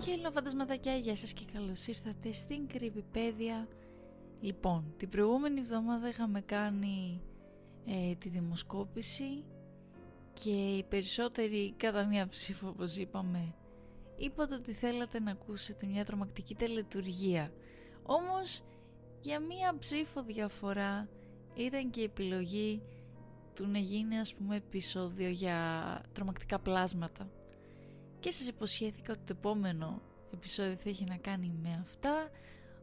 Χέλο φαντασματακιά, γεια σας και καλώς ήρθατε στην Κρυπηπέδια. Λοιπόν, την προηγούμενη εβδομάδα είχαμε κάνει ε, τη δημοσκόπηση και οι περισσότεροι κατά μία ψήφο όπως είπαμε είπατε ότι θέλατε να ακούσετε μια τρομακτική τελετουργία. Όμως για μία ψήφο διαφορά ήταν και η επιλογή του να γίνει ας πούμε επεισόδιο για τρομακτικά πλάσματα και σας υποσχέθηκα ότι το επόμενο επεισόδιο θα έχει να κάνει με αυτά.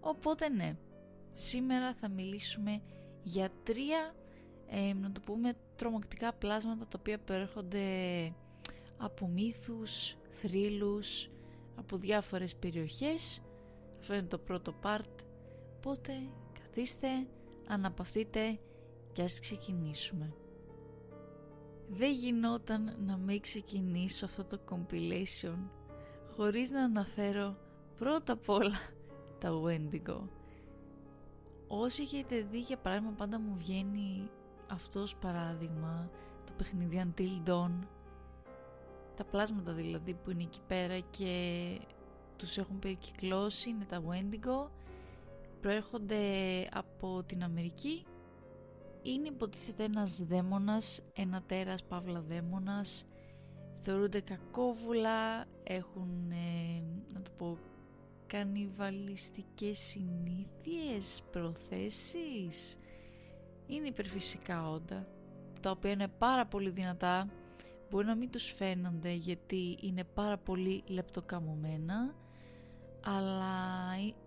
Οπότε ναι σήμερα θα μιλήσουμε για τρία ε, να το πούμε τρομακτικά πλάσματα τα οποία προέρχονται από μύθους, θρύλους από διάφορες περιοχές. Αυτό είναι το πρώτο part. Οπότε καθίστε, αναπαυτείτε και ας ξεκινήσουμε δεν γινόταν να μην ξεκινήσω αυτό το compilation χωρίς να αναφέρω πρώτα απ' όλα τα Wendigo. Όσοι έχετε δει για παράδειγμα πάντα μου βγαίνει αυτός παράδειγμα το παιχνίδι Until Dawn τα πλάσματα δηλαδή που είναι εκεί πέρα και τους έχουν περικυκλώσει είναι τα Wendigo προέρχονται από την Αμερική είναι υποτίθεται ένας δαίμονας, ένα τέρας παύλα δαίμονας. Θεωρούνται κακόβουλα, έχουν ε, να το πω κανιβαλιστικές συνήθειες, προθέσεις. Είναι υπερφυσικά όντα τα οποία είναι πάρα πολύ δυνατά. Μπορεί να μην τους φαίνονται γιατί είναι πάρα πολύ λεπτοκαμωμένα αλλά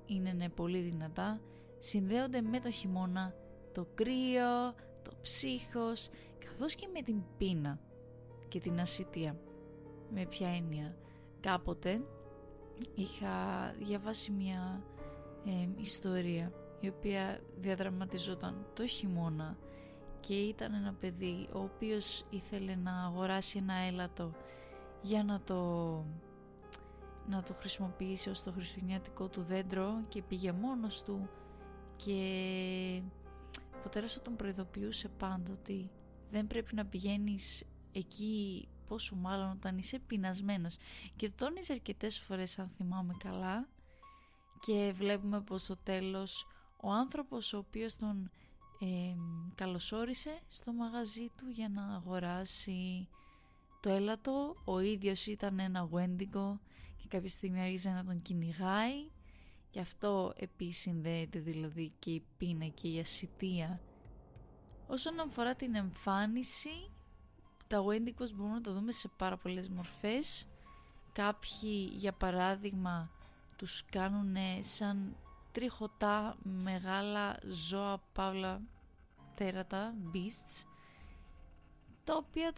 είναι ναι, πολύ δυνατά. Συνδέονται με το χειμώνα το κρύο, το ψύχος, καθώς και με την πείνα και την ασυτεία. Με ποια έννοια. Κάποτε είχα διαβάσει μια ιστορία η οποία διαδραματιζόταν το χειμώνα και ήταν ένα παιδί ο οποίος ήθελε να αγοράσει ένα έλατο για να το να το χρησιμοποιήσει ως το χριστουγεννιάτικο του δέντρο και πήγε μόνος του και ο πατέρας τον προειδοποιούσε πάντα ότι δεν πρέπει να πηγαίνεις εκεί πόσο μάλλον όταν είσαι πεινασμένος. Και το τόνιζε αρκετές φορές αν θυμάμαι καλά. Και βλέπουμε πως στο τέλος ο άνθρωπος ο οποίος τον ε, καλωσόρισε στο μαγαζί του για να αγοράσει το έλατο ο ίδιος ήταν ένα γουέντικο και κάποια στιγμή άρχισε να τον κυνηγάει Γι' αυτό επίσης συνδέεται δηλαδή και η πείνα και η ασυτεία. Όσον αφορά την εμφάνιση, τα Wendigos μπορούμε να τα δούμε σε πάρα πολλές μορφές. Κάποιοι για παράδειγμα τους κάνουν σαν τριχωτά μεγάλα ζώα παύλα τέρατα, beasts τα οποία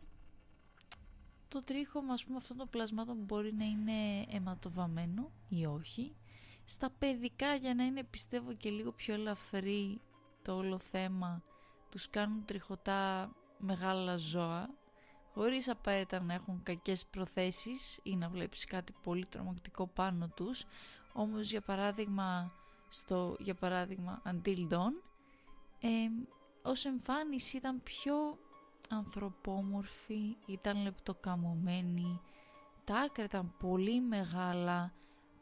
το τρίχωμα ας πούμε αυτών των πλασμάτων μπορεί να είναι αιματοβαμένο ή όχι στα παιδικά για να είναι πιστεύω και λίγο πιο ελαφρύ το όλο θέμα τους κάνουν τριχωτά μεγάλα ζώα χωρίς απαραίτητα να έχουν κακές προθέσεις ή να βλέπεις κάτι πολύ τρομακτικό πάνω τους. Όμως για παράδειγμα στο για παράδειγμα Until Dawn ε, ως εμφάνιση ήταν πιο ανθρωπόμορφη ήταν λεπτοκαμωμένη τα άκρα ήταν πολύ μεγάλα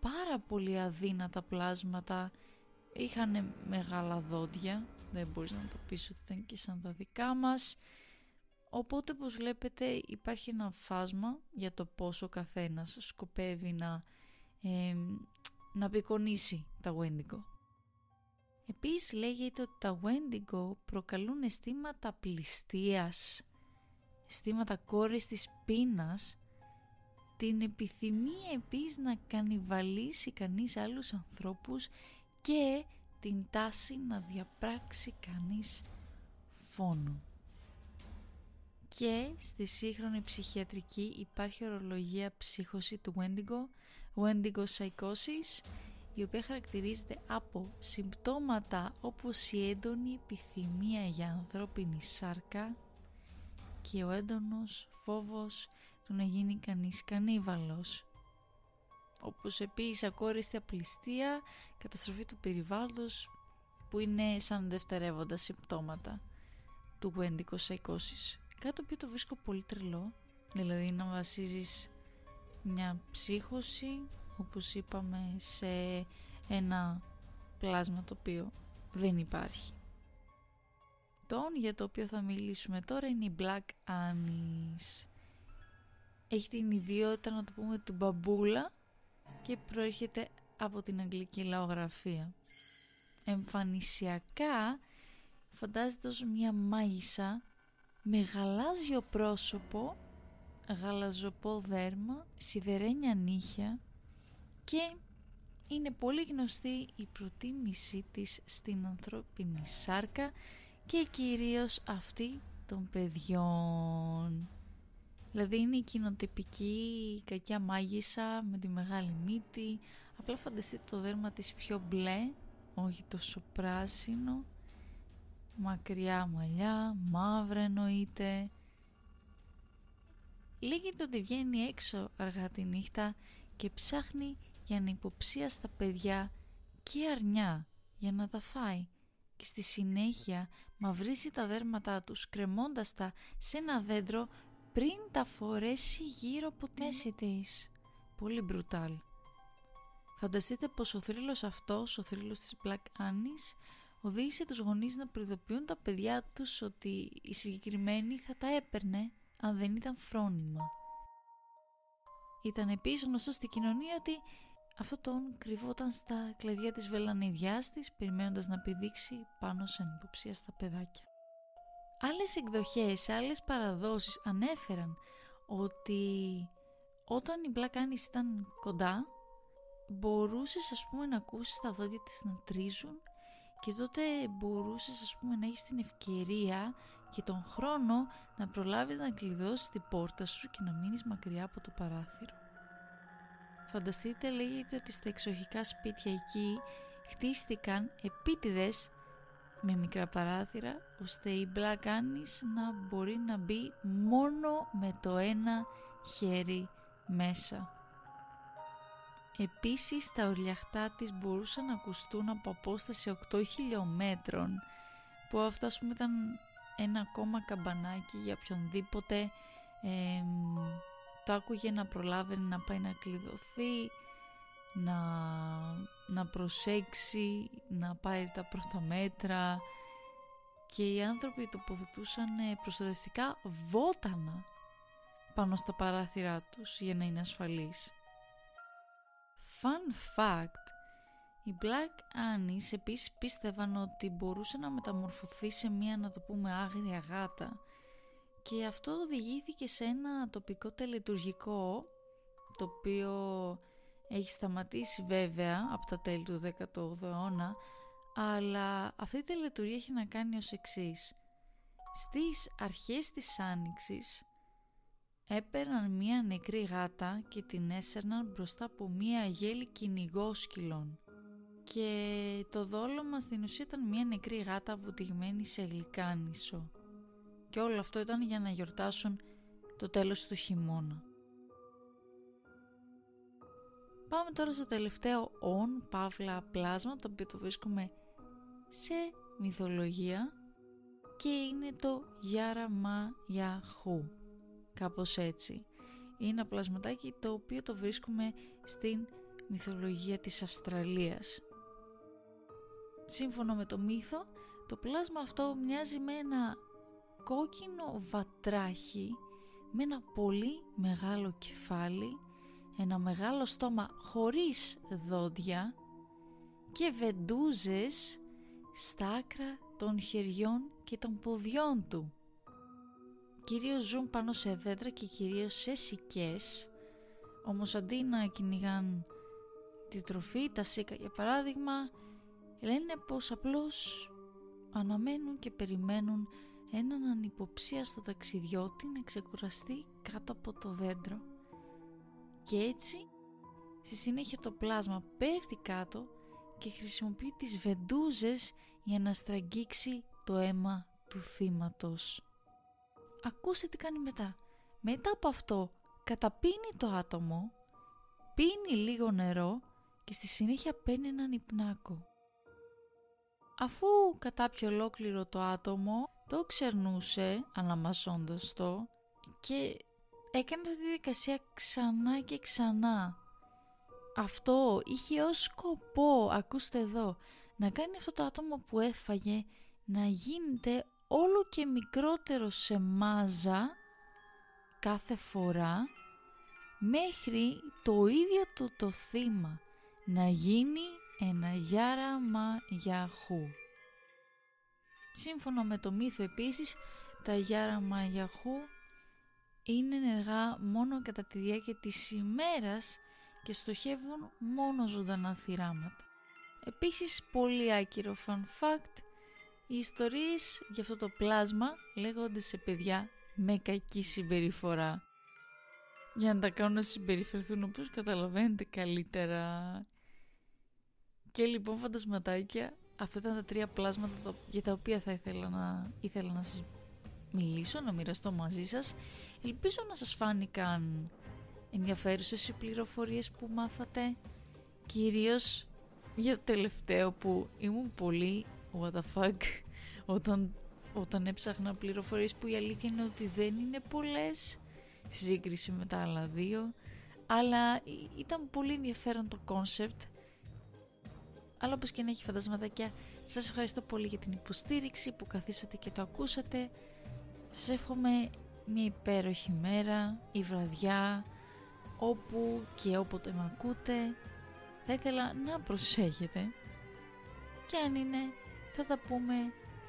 πάρα πολύ αδύνατα πλάσματα. Είχαν μεγάλα δόντια. Δεν μπορείς να το πεις ότι ήταν και σαν τα δικά μας. Οπότε όπως βλέπετε υπάρχει ένα φάσμα για το πόσο καθένας σκοπεύει να, ε, να απεικονίσει τα Wendigo. Επίσης λέγεται ότι τα Wendigo προκαλούν αισθήματα πληστείας αισθήματα κόρης της πείνας την επιθυμία επίσης να κανιβαλίσει κανείς άλλους ανθρώπους και την τάση να διαπράξει κανείς φόνο. Και στη σύγχρονη ψυχιατρική υπάρχει ορολογία ψύχωση του Wendigo, Wendigo Psychosis, η οποία χαρακτηρίζεται από συμπτώματα όπως η έντονη επιθυμία για ανθρώπινη σάρκα και ο έντονος φόβος του να γίνει κανείς κανίβαλος. Όπως επίσης ακόριστη απληστία, καταστροφή του περιβάλλοντος που είναι σαν δευτερεύοντα συμπτώματα του Wendigo Psychosis. Κάτι το οποίο το βρίσκω πολύ τρελό, δηλαδή να βασίζεις μια ψύχωση όπως είπαμε σε ένα πλάσμα το οποίο δεν υπάρχει. Το για το οποίο θα μιλήσουμε τώρα είναι η Black Anis. Έχει την ιδιότητα να το πούμε του μπαμπούλα και προέρχεται από την αγγλική λαογραφία. Εμφανισιακά φαντάζεται ως μια μάγισσα με γαλάζιο πρόσωπο, γαλαζοπό δέρμα, σιδερένια νύχια και είναι πολύ γνωστή η προτίμησή της στην ανθρώπινη σάρκα και κυρίως αυτή των παιδιών. Δηλαδή είναι η κοινοτυπική κακιά μάγισσα με τη μεγάλη μύτη. Απλά φανταστείτε το δέρμα της πιο μπλε, όχι τόσο πράσινο. Μακριά μαλλιά, μαύρα εννοείται. Λέγεται ότι βγαίνει έξω αργά τη νύχτα και ψάχνει για να υποψία στα παιδιά και αρνιά για να τα φάει και στη συνέχεια μαυρίζει τα δέρματά τους κρεμώντας τα σε ένα δέντρο πριν τα φορέσει γύρω από τη μέση της. Πολύ μπρουτάλ. Φανταστείτε πως ο θρύλος αυτός, ο θρύλος της Black Annis, οδήγησε τους γονείς να προειδοποιούν τα παιδιά τους ότι η συγκεκριμένη θα τα έπαιρνε αν δεν ήταν φρόνημα. Ήταν επίσης γνωστό στην κοινωνία ότι αυτό τον κρυβόταν στα κλειδιά της βελανιδιάς της, περιμένοντας να πηδήξει πάνω σε ανυποψία στα παιδάκια. Άλλες εκδοχές, άλλες παραδόσεις ανέφεραν ότι όταν η Black Annis ήταν κοντά, μπορούσες ας πούμε να ακούσεις τα δόντια της να τρίζουν και τότε μπορούσες ας πούμε να έχεις την ευκαιρία και τον χρόνο να προλάβεις να κλειδώσεις την πόρτα σου και να μείνεις μακριά από το παράθυρο. Φανταστείτε λέγεται ότι στα εξοχικά σπίτια εκεί χτίστηκαν επίτηδες με μικρά παράθυρα ώστε η Black Annis να μπορεί να μπει μόνο με το ένα χέρι μέσα. Επίσης τα ορλιαχτά της μπορούσαν να ακουστούν από απόσταση 8 χιλιόμετρων που αυτό ας πούμε ήταν ένα ακόμα καμπανάκι για οποιονδήποτε το άκουγε να προλάβαινε να πάει να κλειδωθεί, να, να προσέξει, να πάρει τα πρώτα μέτρα και οι άνθρωποι τοποθετούσαν προστατευτικά βότανα πάνω στα παράθυρά τους για να είναι ασφαλείς. Fun fact, οι Black Annis επίσης πίστευαν ότι μπορούσε να μεταμορφωθεί σε μία να το πούμε άγρια γάτα και αυτό οδηγήθηκε σε ένα τοπικό τελετουργικό το οποίο έχει σταματήσει βέβαια από τα τέλη του 18ου αιώνα αλλά αυτή η τελετουργία έχει να κάνει ως εξής. Στις αρχές της Άνοιξης έπαιρναν μία νεκρή γάτα και την έσερναν μπροστά από μία γέλη κυνηγόσκυλων και το δόλωμα στην ουσία ήταν μία νεκρή γάτα βουτυγμένη σε γλυκάνισο και όλο αυτό ήταν για να γιορτάσουν το τέλος του χειμώνα. Πάμε τώρα στο τελευταίο «ον» παύλα πλάσμα το οποίο το βρίσκουμε σε μυθολογία και είναι το Γιάρα Μα Ιαχού κάπως έτσι. Είναι ένα πλασματάκι το οποίο το βρίσκουμε στην μυθολογία της Αυστραλίας. Σύμφωνα με το μύθο, το πλάσμα αυτό μοιάζει με ένα κόκκινο βατράχι με ένα πολύ μεγάλο κεφάλι, ένα μεγάλο στόμα χωρίς δόντια και βεντούζες στα άκρα των χεριών και των ποδιών του. Κυρίως ζουν πάνω σε δέντρα και κυρίως σε σικές, όμως αντί να κυνηγάν τη τροφή, τα σίκα για παράδειγμα, λένε πως απλώς αναμένουν και περιμένουν έναν ανυποψίαστο ταξιδιώτη να ξεκουραστεί κάτω από το δέντρο. Και έτσι, στη συνέχεια το πλάσμα πέφτει κάτω και χρησιμοποιεί τις βεντούζες για να στραγγίξει το αίμα του θύματος. Ακούστε τι κάνει μετά. Μετά από αυτό καταπίνει το άτομο, πίνει λίγο νερό και στη συνέχεια παίρνει έναν υπνάκο. Αφού κατάπιει ολόκληρο το άτομο, το ξερνούσε αναμασώντας το και έκανε αυτή τη δικασία ξανά και ξανά. αυτό είχε ως σκοπό, ακούστε εδώ, να κάνει αυτό το άτομο που έφαγε να γίνεται όλο και μικρότερο σε μάζα κάθε φορά μέχρι το ίδιο το, το θύμα να γίνει ένα γιάραμα γιαχού. Σύμφωνα με το μύθο επίσης, τα γιάραμα γιαχού είναι ενεργά μόνο κατά τη διάρκεια της ημέρας και στοχεύουν μόνο ζωντανά θυράματα. Επίσης, πολύ άκυρο fun fact, οι ιστορίες για αυτό το πλάσμα λέγονται σε παιδιά με κακή συμπεριφορά. Για να τα κάνουν να συμπεριφερθούν όπως καταλαβαίνετε καλύτερα. Και λοιπόν φαντασματάκια, αυτά ήταν τα τρία πλάσματα για τα οποία θα ήθελα να, ήθελα να σας μιλήσω, να μοιραστώ μαζί σας. Ελπίζω να σας φάνηκαν ενδιαφέρουσες οι πληροφορίες που μάθατε, κυρίως για το τελευταίο που ήμουν πολύ what the fuck όταν, όταν έψαχνα πληροφορίες που η αλήθεια είναι ότι δεν είναι πολλές σύγκριση με τα άλλα δύο. Αλλά ήταν πολύ ενδιαφέρον το κόνσεπτ αλλά όπως και να έχει φαντασματάκια σας ευχαριστώ πολύ για την υποστήριξη που καθίσατε και το ακούσατε σας εύχομαι μια υπέροχη μέρα ή βραδιά όπου και όποτε με ακούτε θα ήθελα να προσέχετε και αν είναι θα τα πούμε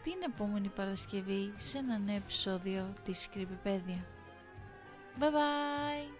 την επόμενη Παρασκευή σε ένα νέο επεισόδιο της Creepypedia. Bye bye!